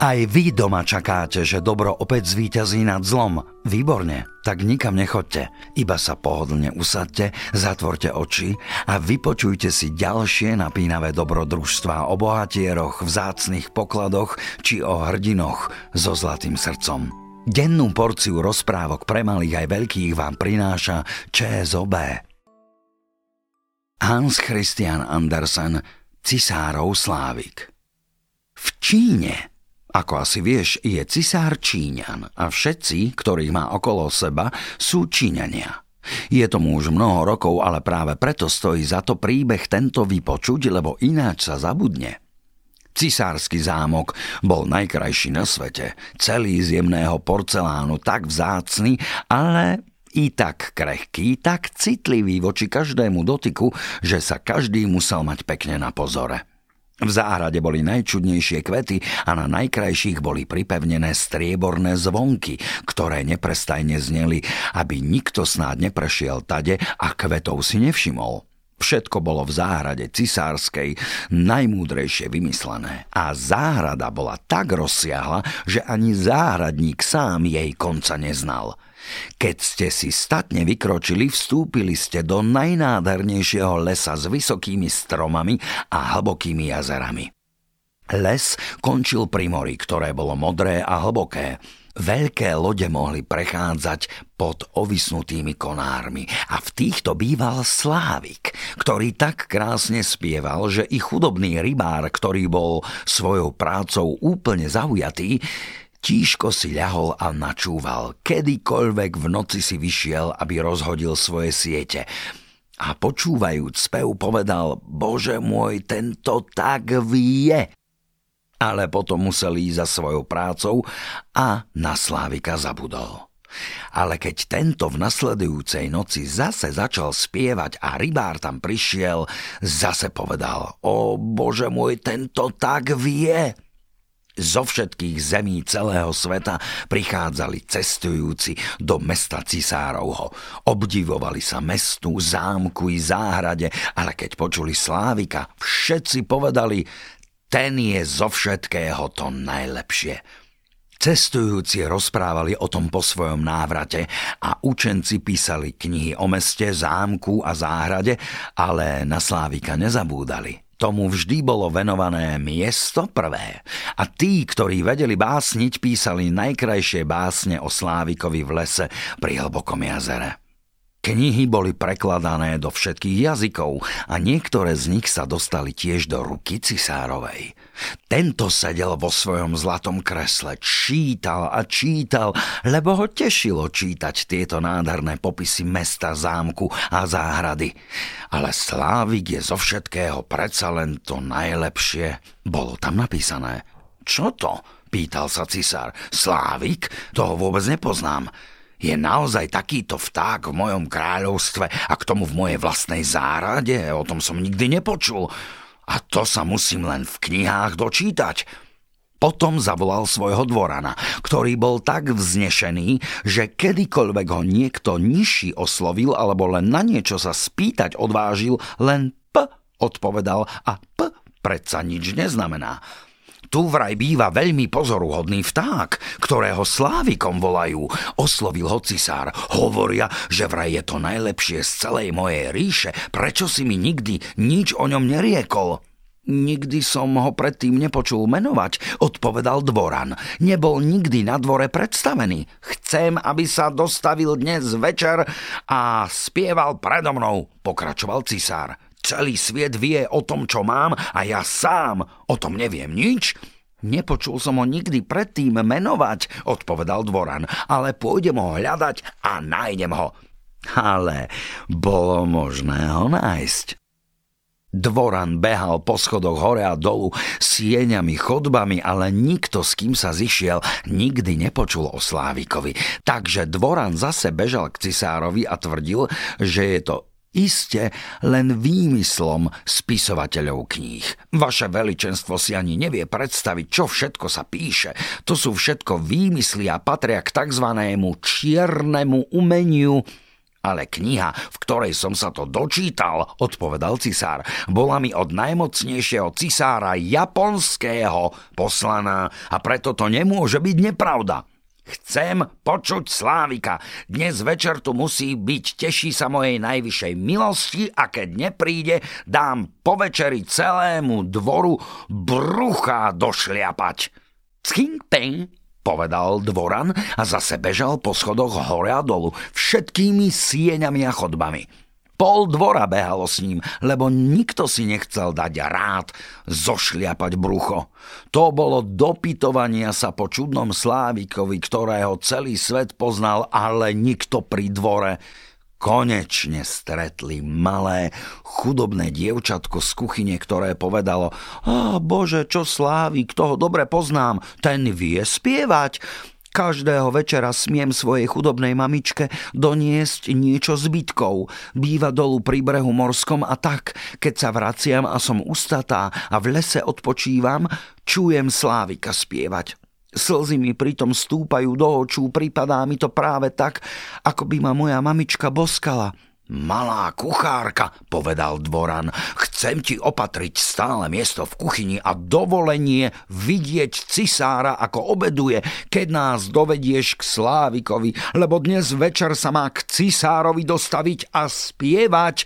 Aj vy doma čakáte, že dobro opäť zvíťazí nad zlom. Výborne, tak nikam nechoďte. Iba sa pohodlne usadte, zatvorte oči a vypočujte si ďalšie napínavé dobrodružstvá o bohatieroch, vzácnych pokladoch či o hrdinoch so zlatým srdcom. Dennú porciu rozprávok pre malých aj veľkých vám prináša ČSOB. Hans Christian Andersen, cisárov Slávik. V Číne, ako asi vieš, je cisár Číňan a všetci, ktorých má okolo seba, sú Číňania. Je tomu už mnoho rokov, ale práve preto stojí za to príbeh tento vypočuť, lebo ináč sa zabudne. Cisársky zámok bol najkrajší na svete, celý z jemného porcelánu, tak vzácny, ale i tak krehký, tak citlivý voči každému dotyku, že sa každý musel mať pekne na pozore. V záhrade boli najčudnejšie kvety a na najkrajších boli pripevnené strieborné zvonky, ktoré neprestajne zneli, aby nikto snáď neprešiel tade a kvetov si nevšimol. Všetko bolo v záhrade cisárskej najmúdrejšie vymyslené a záhrada bola tak rozsiahla, že ani záhradník sám jej konca neznal – keď ste si statne vykročili, vstúpili ste do najnádhernejšieho lesa s vysokými stromami a hlbokými jazerami. Les končil pri mori, ktoré bolo modré a hlboké. Veľké lode mohli prechádzať pod ovisnutými konármi a v týchto býval Slávik, ktorý tak krásne spieval, že i chudobný rybár, ktorý bol svojou prácou úplne zaujatý, Tížko si ľahol a načúval. Kedykoľvek v noci si vyšiel, aby rozhodil svoje siete. A počúvajúc spev povedal, bože môj, tento tak vie. Ale potom musel ísť za svojou prácou a na Slávika zabudol. Ale keď tento v nasledujúcej noci zase začal spievať a rybár tam prišiel, zase povedal, o bože môj, tento tak vie. Zo všetkých zemí celého sveta prichádzali cestujúci do mesta Cisárovho. Obdivovali sa mestu, zámku i záhrade, ale keď počuli Slávika, všetci povedali, ten je zo všetkého to najlepšie. Cestujúci rozprávali o tom po svojom návrate a učenci písali knihy o meste, zámku a záhrade, ale na Slávika nezabúdali. Tomu vždy bolo venované miesto prvé. A tí, ktorí vedeli básniť, písali najkrajšie básne o Slávikovi v lese pri hlbokom jazere. Knihy boli prekladané do všetkých jazykov a niektoré z nich sa dostali tiež do ruky cisárovej. Tento sedel vo svojom zlatom kresle, čítal a čítal, lebo ho tešilo čítať tieto nádherné popisy mesta, zámku a záhrady. Ale Slávik je zo všetkého predsa len to najlepšie. Bolo tam napísané. Čo to? Pýtal sa cisár. Slávik? Toho vôbec nepoznám. Je naozaj takýto vták v mojom kráľovstve a k tomu v mojej vlastnej zárade? O tom som nikdy nepočul. A to sa musím len v knihách dočítať. Potom zavolal svojho dvorana, ktorý bol tak vznešený, že kedykoľvek ho niekto nižší oslovil alebo len na niečo sa spýtať odvážil, len P odpovedal a P predsa nič neznamená. Tu vraj býva veľmi pozoruhodný vták, ktorého Slávikom volajú. Oslovil ho cisár. Hovoria, že vraj je to najlepšie z celej mojej ríše. Prečo si mi nikdy nič o ňom neriekol? Nikdy som ho predtým nepočul menovať, odpovedal dvoran. Nebol nikdy na dvore predstavený. Chcem, aby sa dostavil dnes večer a spieval predo mnou, pokračoval cisár. Celý sviet vie o tom, čo mám a ja sám o tom neviem nič. Nepočul som ho nikdy predtým menovať, odpovedal dvoran, ale pôjdem ho hľadať a nájdem ho. Ale bolo možné ho nájsť. Dvoran behal po schodoch hore a dolu, sieňami, chodbami, ale nikto, s kým sa zišiel, nikdy nepočul o Slávikovi. Takže Dvoran zase bežal k cisárovi a tvrdil, že je to Iste len výmyslom spisovateľov kníh. Vaše veličenstvo si ani nevie predstaviť, čo všetko sa píše. To sú všetko výmysly a patria k tzv. čiernemu umeniu, ale kniha, v ktorej som sa to dočítal, odpovedal cisár, bola mi od najmocnejšieho cisára japonského poslaná a preto to nemôže byť nepravda. Chcem počuť Slávika. Dnes večer tu musí byť, teší sa mojej najvyššej milosti a keď nepríde, dám po večeri celému dvoru brucha došliapať. Cking peng, povedal dvoran a zase bežal po schodoch hore a dolu, všetkými sieňami a chodbami. Pol dvora behalo s ním, lebo nikto si nechcel dať rád zošliapať brucho. To bolo dopytovania sa po čudnom Slávikovi, ktorého celý svet poznal, ale nikto pri dvore konečne stretli malé, chudobné dievčatko z kuchyne, ktoré povedalo A bože, čo Slávik, toho dobre poznám, ten vie spievať. Každého večera smiem svojej chudobnej mamičke doniesť niečo zbytkov. Býva dolu pri brehu morskom a tak, keď sa vraciam a som ustatá a v lese odpočívam, čujem Slávika spievať. Slzy mi pritom stúpajú do očú, pripadá mi to práve tak, ako by ma moja mamička boskala. Malá kuchárka, povedal dvoran, chcem ti opatriť stále miesto v kuchyni a dovolenie vidieť cisára, ako obeduje, keď nás dovedieš k Slávikovi, lebo dnes večer sa má k cisárovi dostaviť a spievať.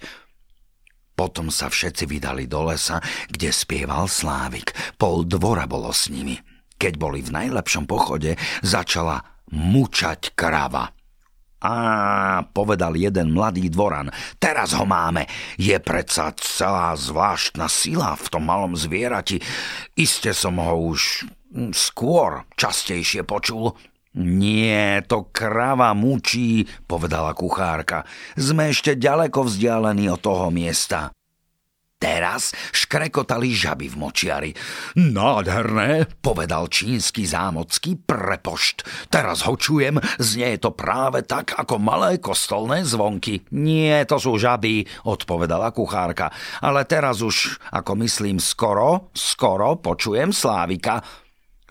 Potom sa všetci vydali do lesa, kde spieval Slávik. Pol dvora bolo s nimi. Keď boli v najlepšom pochode, začala mučať krava. Á, povedal jeden mladý dvoran, teraz ho máme. Je predsa celá zvláštna sila v tom malom zvierati. Iste som ho už skôr častejšie počul. Nie, to krava mučí, povedala kuchárka. Sme ešte ďaleko vzdialení od toho miesta. Teraz škrekotali žaby v močiari. Nádherné, povedal čínsky zámocký prepošt. Teraz ho čujem, znie to práve tak ako malé kostolné zvonky. Nie, to sú žaby, odpovedala kuchárka. Ale teraz už, ako myslím, skoro, skoro počujem Slávika.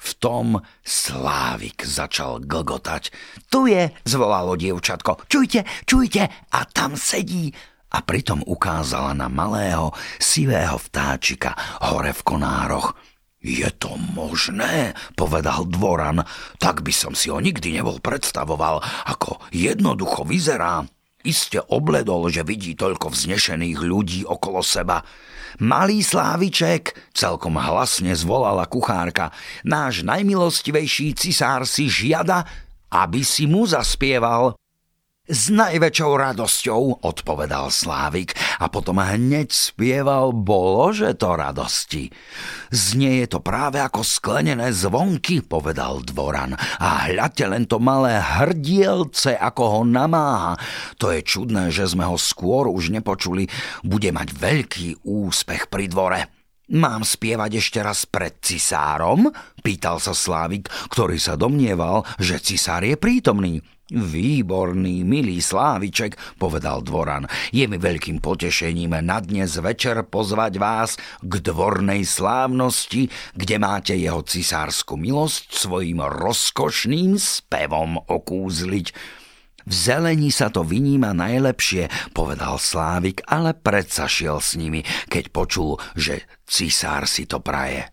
V tom Slávik začal glgotať. Tu je, zvolalo dievčatko. Čujte, čujte, a tam sedí a pritom ukázala na malého, sivého vtáčika hore v konároch. Je to možné, povedal dvoran, tak by som si ho nikdy nebol predstavoval, ako jednoducho vyzerá. Iste obledol, že vidí toľko vznešených ľudí okolo seba. Malý sláviček, celkom hlasne zvolala kuchárka, náš najmilostivejší cisár si žiada, aby si mu zaspieval. S najväčšou radosťou, odpovedal Slávik a potom hneď spieval bolo, že to radosti. Znie je to práve ako sklenené zvonky, povedal Dvoran. A hľadte len to malé hrdielce, ako ho namáha. To je čudné, že sme ho skôr už nepočuli. Bude mať veľký úspech pri dvore. Mám spievať ešte raz pred cisárom? Pýtal sa Slávik, ktorý sa domnieval, že cisár je prítomný. Výborný, milý Sláviček, povedal Dvoran. Je mi veľkým potešením na dnes večer pozvať vás k dvornej slávnosti, kde máte jeho cisárskú milosť svojim rozkošným spevom okúzliť. V zelení sa to vyníma najlepšie, povedal Slávik, ale predsa šiel s nimi, keď počul, že cisár si to praje.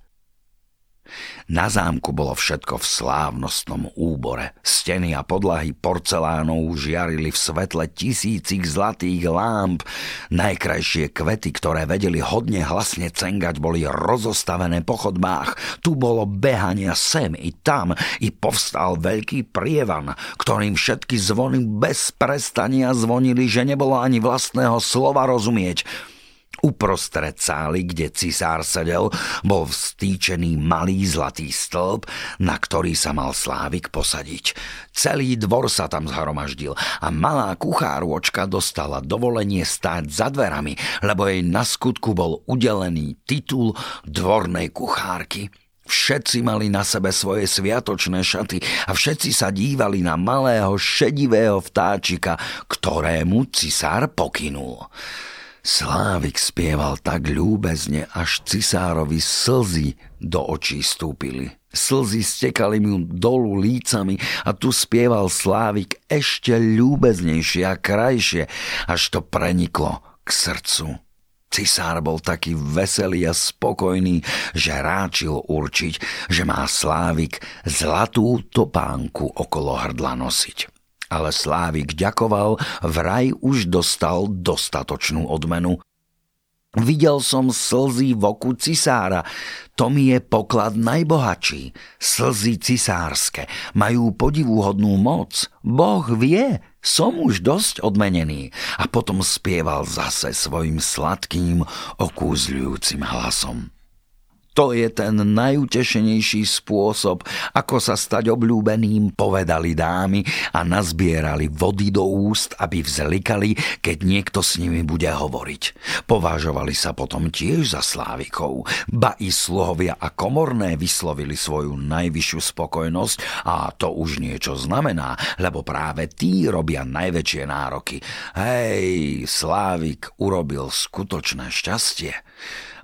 Na zámku bolo všetko v slávnostnom úbore. Steny a podlahy porcelánov žiarili v svetle tisícich zlatých lámp. Najkrajšie kvety, ktoré vedeli hodne hlasne cengať, boli rozostavené po chodbách. Tu bolo behania sem i tam, i povstal veľký prievan, ktorým všetky zvony bez prestania zvonili, že nebolo ani vlastného slova rozumieť. Uprostred sály, kde cisár sedel, bol vstýčený malý zlatý stĺp, na ktorý sa mal Slávik posadiť. Celý dvor sa tam zhromaždil a malá kuchárôčka dostala dovolenie stáť za dverami, lebo jej na skutku bol udelený titul dvornej kuchárky. Všetci mali na sebe svoje sviatočné šaty a všetci sa dívali na malého šedivého vtáčika, ktorému cisár pokynul. Slávik spieval tak ľúbezne, až cisárovi slzy do očí stúpili. Slzy stekali mu dolu lícami a tu spieval Slávik ešte ľúbeznejšie a krajšie, až to preniklo k srdcu. Cisár bol taký veselý a spokojný, že ráčil určiť, že má Slávik zlatú topánku okolo hrdla nosiť ale Slávik ďakoval, vraj už dostal dostatočnú odmenu. Videl som slzy v oku cisára, to mi je poklad najbohatší. Slzy cisárske majú podivúhodnú moc. Boh vie, som už dosť odmenený. A potom spieval zase svojim sladkým, okúzľujúcim hlasom. To je ten najutešenejší spôsob, ako sa stať obľúbeným, povedali dámy a nazbierali vody do úst, aby vzlikali, keď niekto s nimi bude hovoriť. Považovali sa potom tiež za slávikov. Ba i sluhovia a komorné vyslovili svoju najvyššiu spokojnosť a to už niečo znamená, lebo práve tí robia najväčšie nároky. Hej, Slávik urobil skutočné šťastie.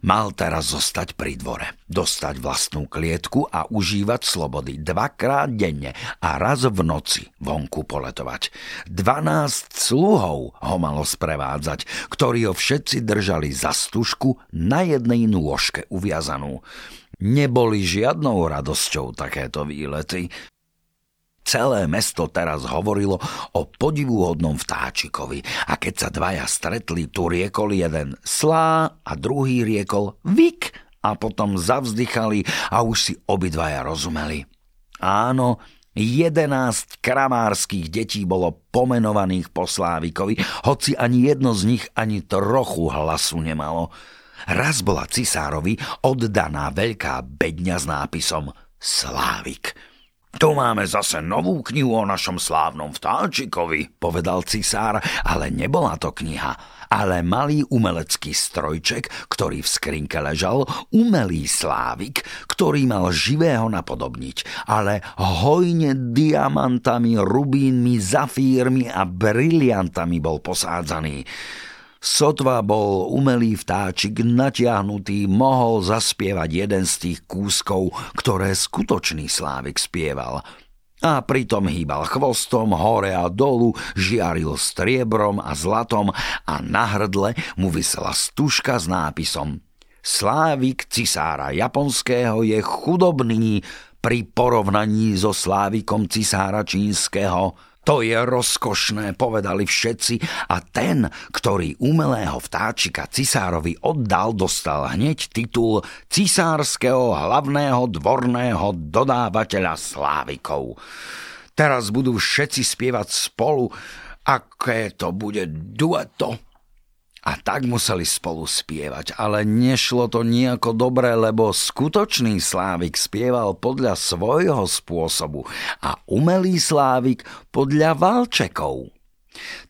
Mal teraz zostať pri dvore, dostať vlastnú klietku a užívať slobody dvakrát denne a raz v noci vonku poletovať. Dvanásť sluhov ho malo sprevádzať, ktorí ho všetci držali za stužku na jednej nôžke uviazanú. Neboli žiadnou radosťou takéto výlety. Celé mesto teraz hovorilo o podivúhodnom vtáčikovi a keď sa dvaja stretli, tu riekol jeden slá a druhý riekol vik a potom zavzdychali a už si obidvaja rozumeli. Áno, jedenáct kramárskych detí bolo pomenovaných po Slávikovi, hoci ani jedno z nich ani trochu hlasu nemalo. Raz bola cisárovi oddaná veľká bedňa s nápisom Slávik – tu máme zase novú knihu o našom slávnom vtáčikovi, povedal cisár, ale nebola to kniha, ale malý umelecký strojček, ktorý v skrinke ležal, umelý slávik, ktorý mal živého napodobniť, ale hojne diamantami, rubínmi, zafírmi a briliantami bol posádzaný. Sotva bol umelý vtáčik natiahnutý, mohol zaspievať jeden z tých kúskov, ktoré skutočný Slávik spieval. A pritom hýbal chvostom hore a dolu, žiaril striebrom a zlatom a na hrdle mu vysela stužka s nápisom Slávik cisára japonského je chudobný pri porovnaní so Slávikom cisára čínskeho to je rozkošné, povedali všetci a ten, ktorý umelého vtáčika cisárovi oddal, dostal hneď titul cisárskeho hlavného dvorného dodávateľa slávikov. Teraz budú všetci spievať spolu, aké to bude dueto. A tak museli spolu spievať, ale nešlo to nejako dobre, lebo skutočný Slávik spieval podľa svojho spôsobu a umelý Slávik podľa valčekov.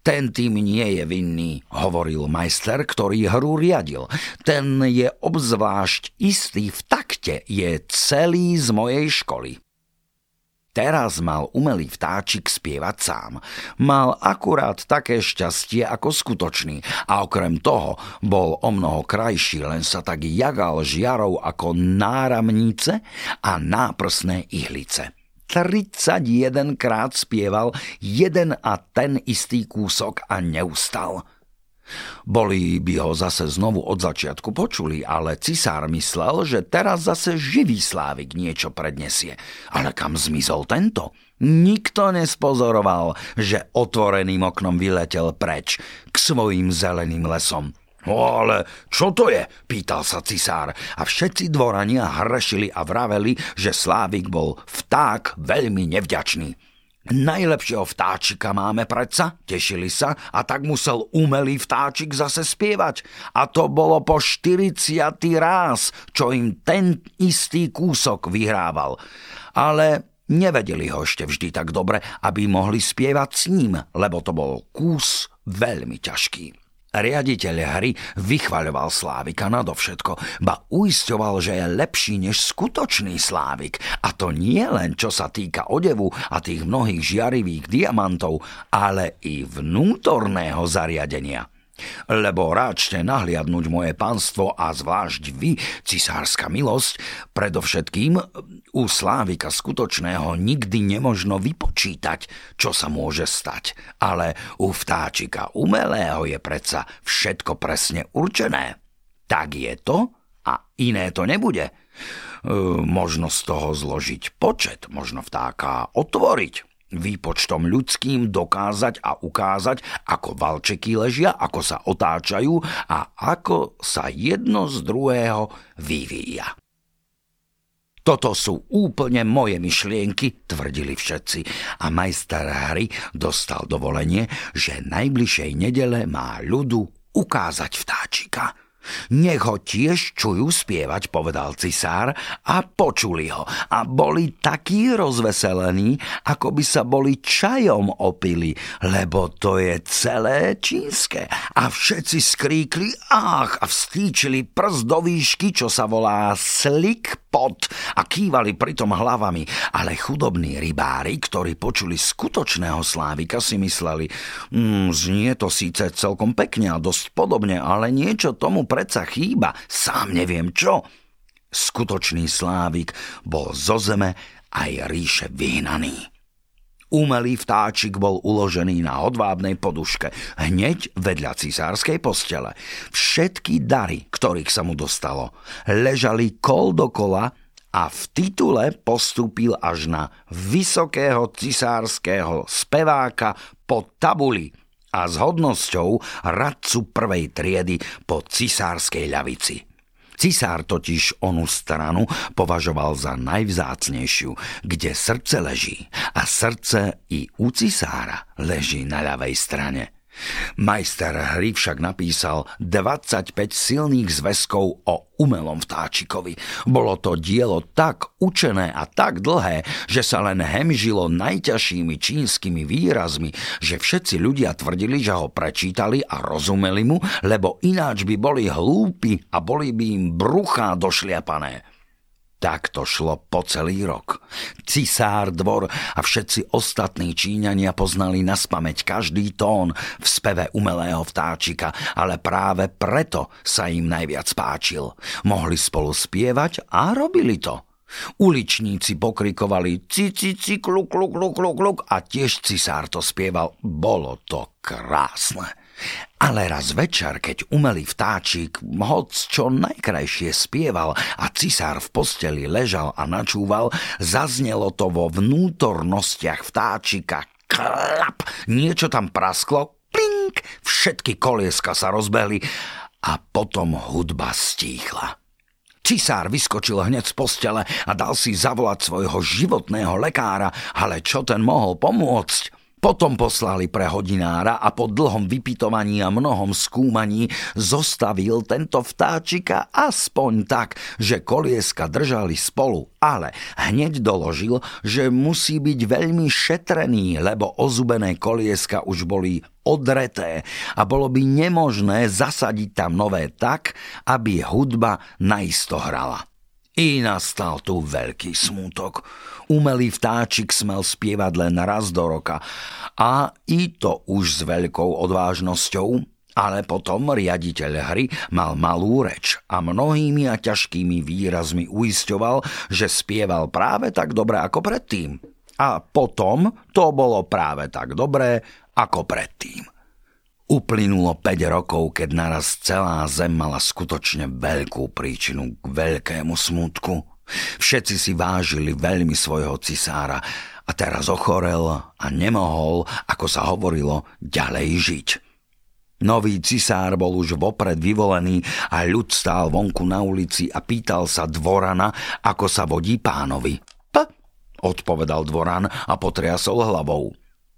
Ten tým nie je vinný, hovoril majster, ktorý hru riadil. Ten je obzvlášť istý v takte, je celý z mojej školy. Teraz mal umelý vtáčik spievať sám. Mal akurát také šťastie ako skutočný a okrem toho bol o mnoho krajší, len sa tak jagal žiarov ako náramnice a náprsné ihlice. 31 krát spieval jeden a ten istý kúsok a neustal – boli by ho zase znovu od začiatku počuli, ale cisár myslel, že teraz zase živý slávik niečo prednesie. Ale kam zmizol tento? Nikto nespozoroval, že otvoreným oknom vyletel preč k svojim zeleným lesom. No ale čo to je? pýtal sa cisár a všetci dvorania hrešili a vraveli, že Slávik bol vták veľmi nevďačný. Najlepšieho vtáčika máme predsa, tešili sa, a tak musel umelý vtáčik zase spievať. A to bolo po 40. ráz, čo im ten istý kúsok vyhrával. Ale nevedeli ho ešte vždy tak dobre, aby mohli spievať s ním, lebo to bol kús veľmi ťažký. Riaditeľ hry vychvaľoval Slávika nadovšetko, ba uisťoval, že je lepší než skutočný Slávik. A to nie len čo sa týka odevu a tých mnohých žiarivých diamantov, ale i vnútorného zariadenia – lebo ráčte nahliadnúť moje pánstvo a zvlášť vy, cisárska milosť, predovšetkým u Slávika skutočného nikdy nemožno vypočítať, čo sa môže stať, ale u vtáčika umelého je predsa všetko presne určené. Tak je to a iné to nebude. E, možno z toho zložiť počet, možno vtáka otvoriť, výpočtom ľudským dokázať a ukázať, ako valčeky ležia, ako sa otáčajú a ako sa jedno z druhého vyvíja. Toto sú úplne moje myšlienky, tvrdili všetci a majster hry dostal dovolenie, že najbližšej nedele má ľudu ukázať vtáčika – nech ho tiež čujú spievať, povedal cisár a počuli ho. A boli takí rozveselení, ako by sa boli čajom opili, lebo to je celé čínske. A všetci skríkli ach! a vstýčili prst do výšky, čo sa volá slik pot a kývali pritom hlavami, ale chudobní rybári, ktorí počuli skutočného Slávika, si mysleli, mm, znie to síce celkom pekne a dosť podobne, ale niečo tomu predsa chýba, sám neviem čo. Skutočný Slávik bol zo zeme aj ríše vyhnaný. Umelý vtáčik bol uložený na hodvábnej poduške, hneď vedľa cisárskej postele. Všetky dary, ktorých sa mu dostalo, ležali kol dokola a v titule postúpil až na vysokého cisárskeho speváka po tabuli a s hodnosťou radcu prvej triedy po cisárskej ľavici. Cisár totiž onú stranu považoval za najvzácnejšiu, kde srdce leží a srdce i u cisára leží na ľavej strane. Majster hry však napísal 25 silných zväzkov o umelom vtáčikovi. Bolo to dielo tak učené a tak dlhé, že sa len hemžilo najťažšími čínskymi výrazmi, že všetci ľudia tvrdili, že ho prečítali a rozumeli mu, lebo ináč by boli hlúpi a boli by im bruchá došliapané. Tak to šlo po celý rok. Cisár, dvor a všetci ostatní Číňania poznali na spameť každý tón v speve umelého vtáčika, ale práve preto sa im najviac páčil. Mohli spolu spievať a robili to. Uličníci pokrikovali ci, ci, ci, kluk, kluk, kluk, kluk, a tiež cisár to spieval. Bolo to krásne. Ale raz večer, keď umelý vtáčik hoc čo najkrajšie spieval a cisár v posteli ležal a načúval, zaznelo to vo vnútornostiach vtáčika. Klap! Niečo tam prasklo, plink! Všetky kolieska sa rozbehli a potom hudba stíchla. Cisár vyskočil hneď z postele a dal si zavolať svojho životného lekára, ale čo ten mohol pomôcť? Potom poslali pre hodinára a po dlhom vypitovaní a mnohom skúmaní zostavil tento vtáčika aspoň tak, že kolieska držali spolu, ale hneď doložil, že musí byť veľmi šetrený, lebo ozubené kolieska už boli odreté a bolo by nemožné zasadiť tam nové tak, aby hudba naisto hrala. I nastal tu veľký smútok. Umelý vtáčik smel spievať len raz do roka a i to už s veľkou odvážnosťou, ale potom riaditeľ hry mal malú reč a mnohými a ťažkými výrazmi uisťoval, že spieval práve tak dobre ako predtým. A potom to bolo práve tak dobré ako predtým. Uplynulo 5 rokov, keď naraz celá zem mala skutočne veľkú príčinu k veľkému smutku. Všetci si vážili veľmi svojho cisára a teraz ochorel a nemohol, ako sa hovorilo, ďalej žiť. Nový cisár bol už vopred vyvolený a ľud stál vonku na ulici a pýtal sa dvorana, ako sa vodí pánovi odpovedal dvoran a potriasol hlavou.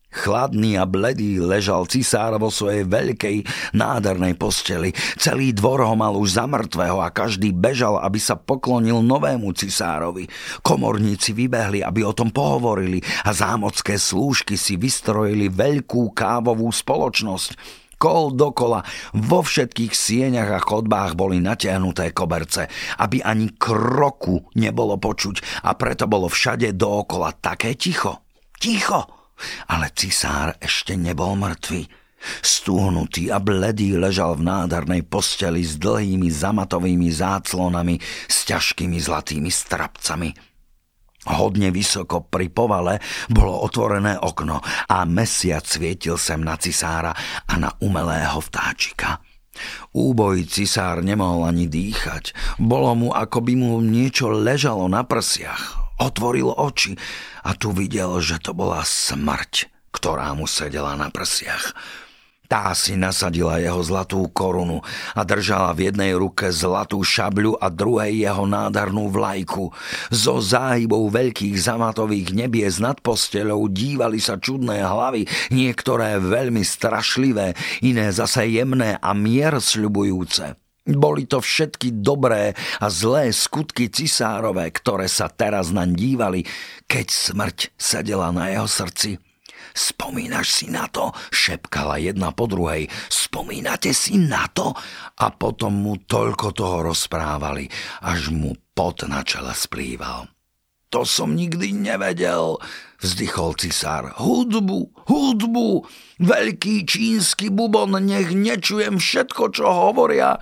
Chladný a bledý ležal cisár vo svojej veľkej, nádhernej posteli. Celý dvor ho mal už za mŕtvého a každý bežal, aby sa poklonil novému cisárovi. Komorníci vybehli, aby o tom pohovorili a zámocké slúžky si vystrojili veľkú kávovú spoločnosť. Kol dokola, vo všetkých sieňach a chodbách boli natiahnuté koberce, aby ani kroku nebolo počuť a preto bolo všade dookola také ticho. Ticho! Ale cisár ešte nebol mŕtvy. Stúhnutý a bledý ležal v nádhernej posteli s dlhými zamatovými záclonami s ťažkými zlatými strapcami. Hodne vysoko pri povale bolo otvorené okno a mesiac svietil sem na cisára a na umelého vtáčika. Úboj cisár nemohol ani dýchať. Bolo mu, ako by mu niečo ležalo na prsiach. Otvoril oči a tu videl, že to bola smrť, ktorá mu sedela na prsiach. Tá si nasadila jeho zlatú korunu a držala v jednej ruke zlatú šabľu a druhej jeho nádhernou vlajku. Zo záhybou veľkých zamatových nebies nad posteľou dívali sa čudné hlavy, niektoré veľmi strašlivé, iné zase jemné a mier sľubujúce. Boli to všetky dobré a zlé skutky cisárové, ktoré sa teraz naň dívali, keď smrť sedela na jeho srdci. Spomínaš si na to? Šepkala jedna po druhej. Spomínate si na to? A potom mu toľko toho rozprávali, až mu pot na čele splýval. To som nikdy nevedel, vzdychol cisár. Hudbu, hudbu, veľký čínsky bubon, nech nečujem všetko, čo hovoria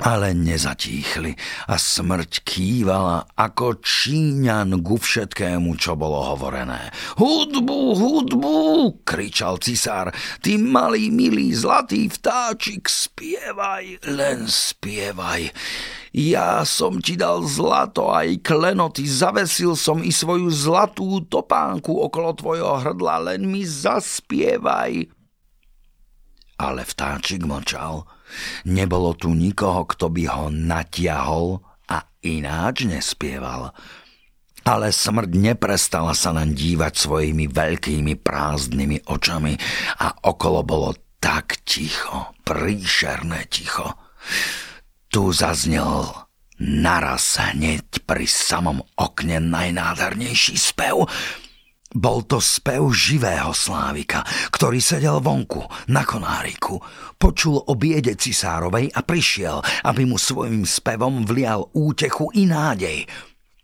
ale nezatíchli a smrť kývala ako Číňan ku všetkému, čo bolo hovorené. Hudbu, hudbu, kričal cisár, ty malý, milý, zlatý vtáčik, spievaj, len spievaj. Ja som ti dal zlato aj klenoty, zavesil som i svoju zlatú topánku okolo tvojho hrdla, len mi zaspievaj. Ale vtáčik mlčal Nebolo tu nikoho, kto by ho natiahol a ináč nespieval. Ale smrť neprestala sa len dívať svojimi veľkými prázdnymi očami a okolo bolo tak ticho, príšerné ticho. Tu zaznel naraz hneď pri samom okne najnádhernejší spev – bol to spev živého Slávika, ktorý sedel vonku, na konáriku. Počul o biede cisárovej a prišiel, aby mu svojim spevom vlial útechu i nádej.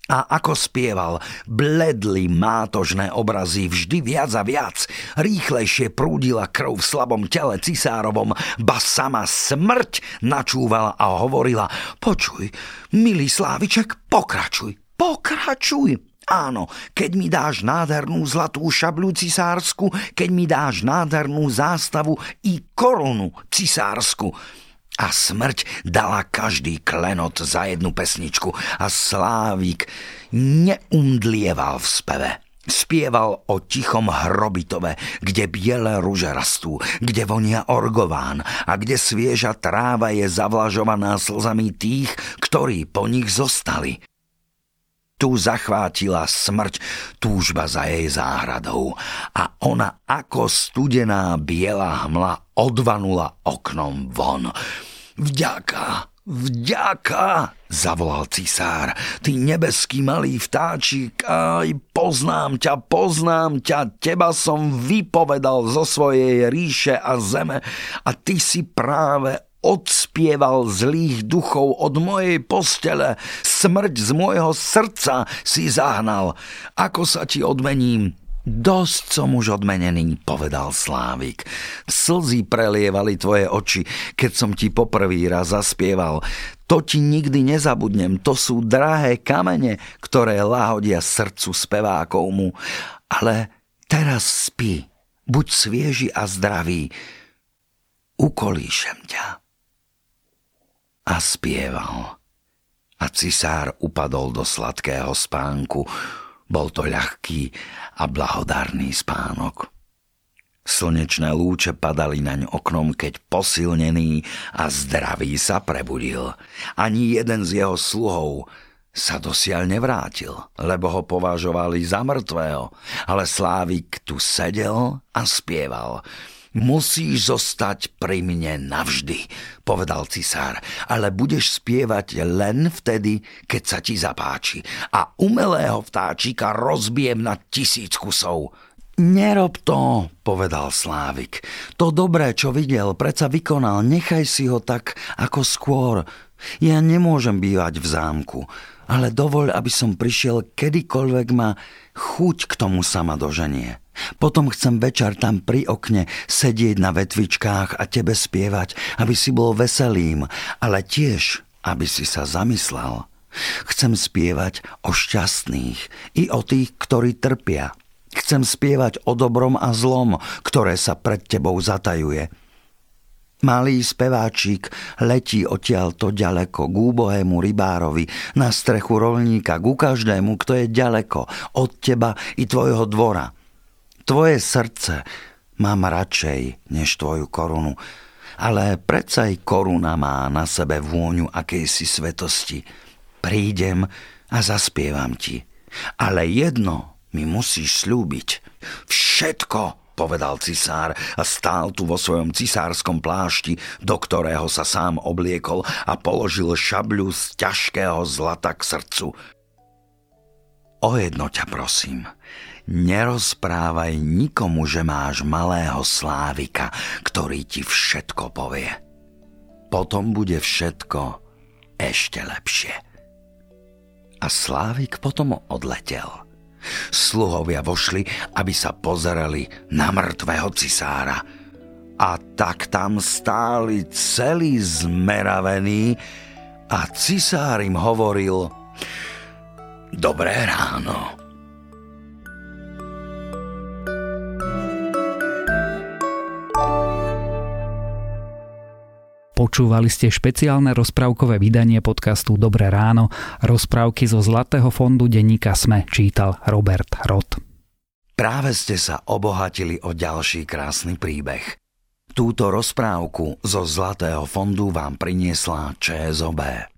A ako spieval, bledli mátožné obrazy vždy viac a viac. Rýchlejšie prúdila krv v slabom tele cisárovom, ba sama smrť načúvala a hovorila Počuj, milý Sláviček, pokračuj, pokračuj. Áno, keď mi dáš nádhernú zlatú šabľu cisársku, keď mi dáš nádhernú zástavu i korunu cisársku. A smrť dala každý klenot za jednu pesničku a Slávik neumdlieval v speve. Spieval o tichom hrobitove, kde biele rúže rastú, kde vonia orgován a kde svieža tráva je zavlažovaná slzami tých, ktorí po nich zostali. Tu zachvátila smrť túžba za jej záhradou a ona ako studená biela hmla odvanula oknom von. Vďaka, vďaka, zavolal cisár. Ty nebeský malý vtáčik, aj poznám ťa, poznám ťa, teba som vypovedal zo svojej ríše a zeme a ty si práve odspieval zlých duchov od mojej postele, smrť z môjho srdca si zahnal. Ako sa ti odmením? Dosť som už odmenený, povedal Slávik. Slzy prelievali tvoje oči, keď som ti poprvý raz zaspieval. To ti nikdy nezabudnem, to sú drahé kamene, ktoré lahodia srdcu spevákovmu. Ale teraz spí, buď svieži a zdravý. Ukolíšem ťa a spieval. A cisár upadol do sladkého spánku. Bol to ľahký a blahodarný spánok. Slnečné lúče padali naň oknom, keď posilnený a zdravý sa prebudil. Ani jeden z jeho sluhov sa dosiaľ nevrátil, lebo ho považovali za mŕtvého, ale Slávik tu sedel a spieval. Musíš zostať pri mne navždy, povedal cisár, ale budeš spievať len vtedy, keď sa ti zapáči a umelého vtáčika rozbijem na tisíc kusov. Nerob to, povedal Slávik. To dobré, čo videl, predsa vykonal, nechaj si ho tak ako skôr. Ja nemôžem bývať v zámku, ale dovoľ, aby som prišiel kedykoľvek ma chuť k tomu sama doženie. Potom chcem večer tam pri okne sedieť na vetvičkách a tebe spievať, aby si bol veselým, ale tiež, aby si sa zamyslel. Chcem spievať o šťastných i o tých, ktorí trpia, Chcem spievať o dobrom a zlom, ktoré sa pred tebou zatajuje. Malý speváčik letí odtiaľ to ďaleko k úbohému rybárovi, na strechu rolníka, ku každému, kto je ďaleko od teba i tvojho dvora. Tvoje srdce mám radšej než tvoju korunu, ale predsa aj koruna má na sebe vôňu akejsi svetosti. Prídem a zaspievam ti. Ale jedno mi musíš slúbiť. Všetko, povedal cisár a stál tu vo svojom cisárskom plášti, do ktorého sa sám obliekol a položil šabľu z ťažkého zlata k srdcu. O jedno ťa prosím, nerozprávaj nikomu, že máš malého slávika, ktorý ti všetko povie. Potom bude všetko ešte lepšie. A Slávik potom odletel. Sluhovia vošli, aby sa pozerali na mŕtvého cisára. A tak tam stáli celý zmeravený a cisár im hovoril Dobré ráno. Počúvali ste špeciálne rozprávkové vydanie podcastu Dobré ráno. Rozprávky zo Zlatého fondu denníka Sme čítal Robert Rod. Práve ste sa obohatili o ďalší krásny príbeh. Túto rozprávku zo Zlatého fondu vám priniesla ČSOB.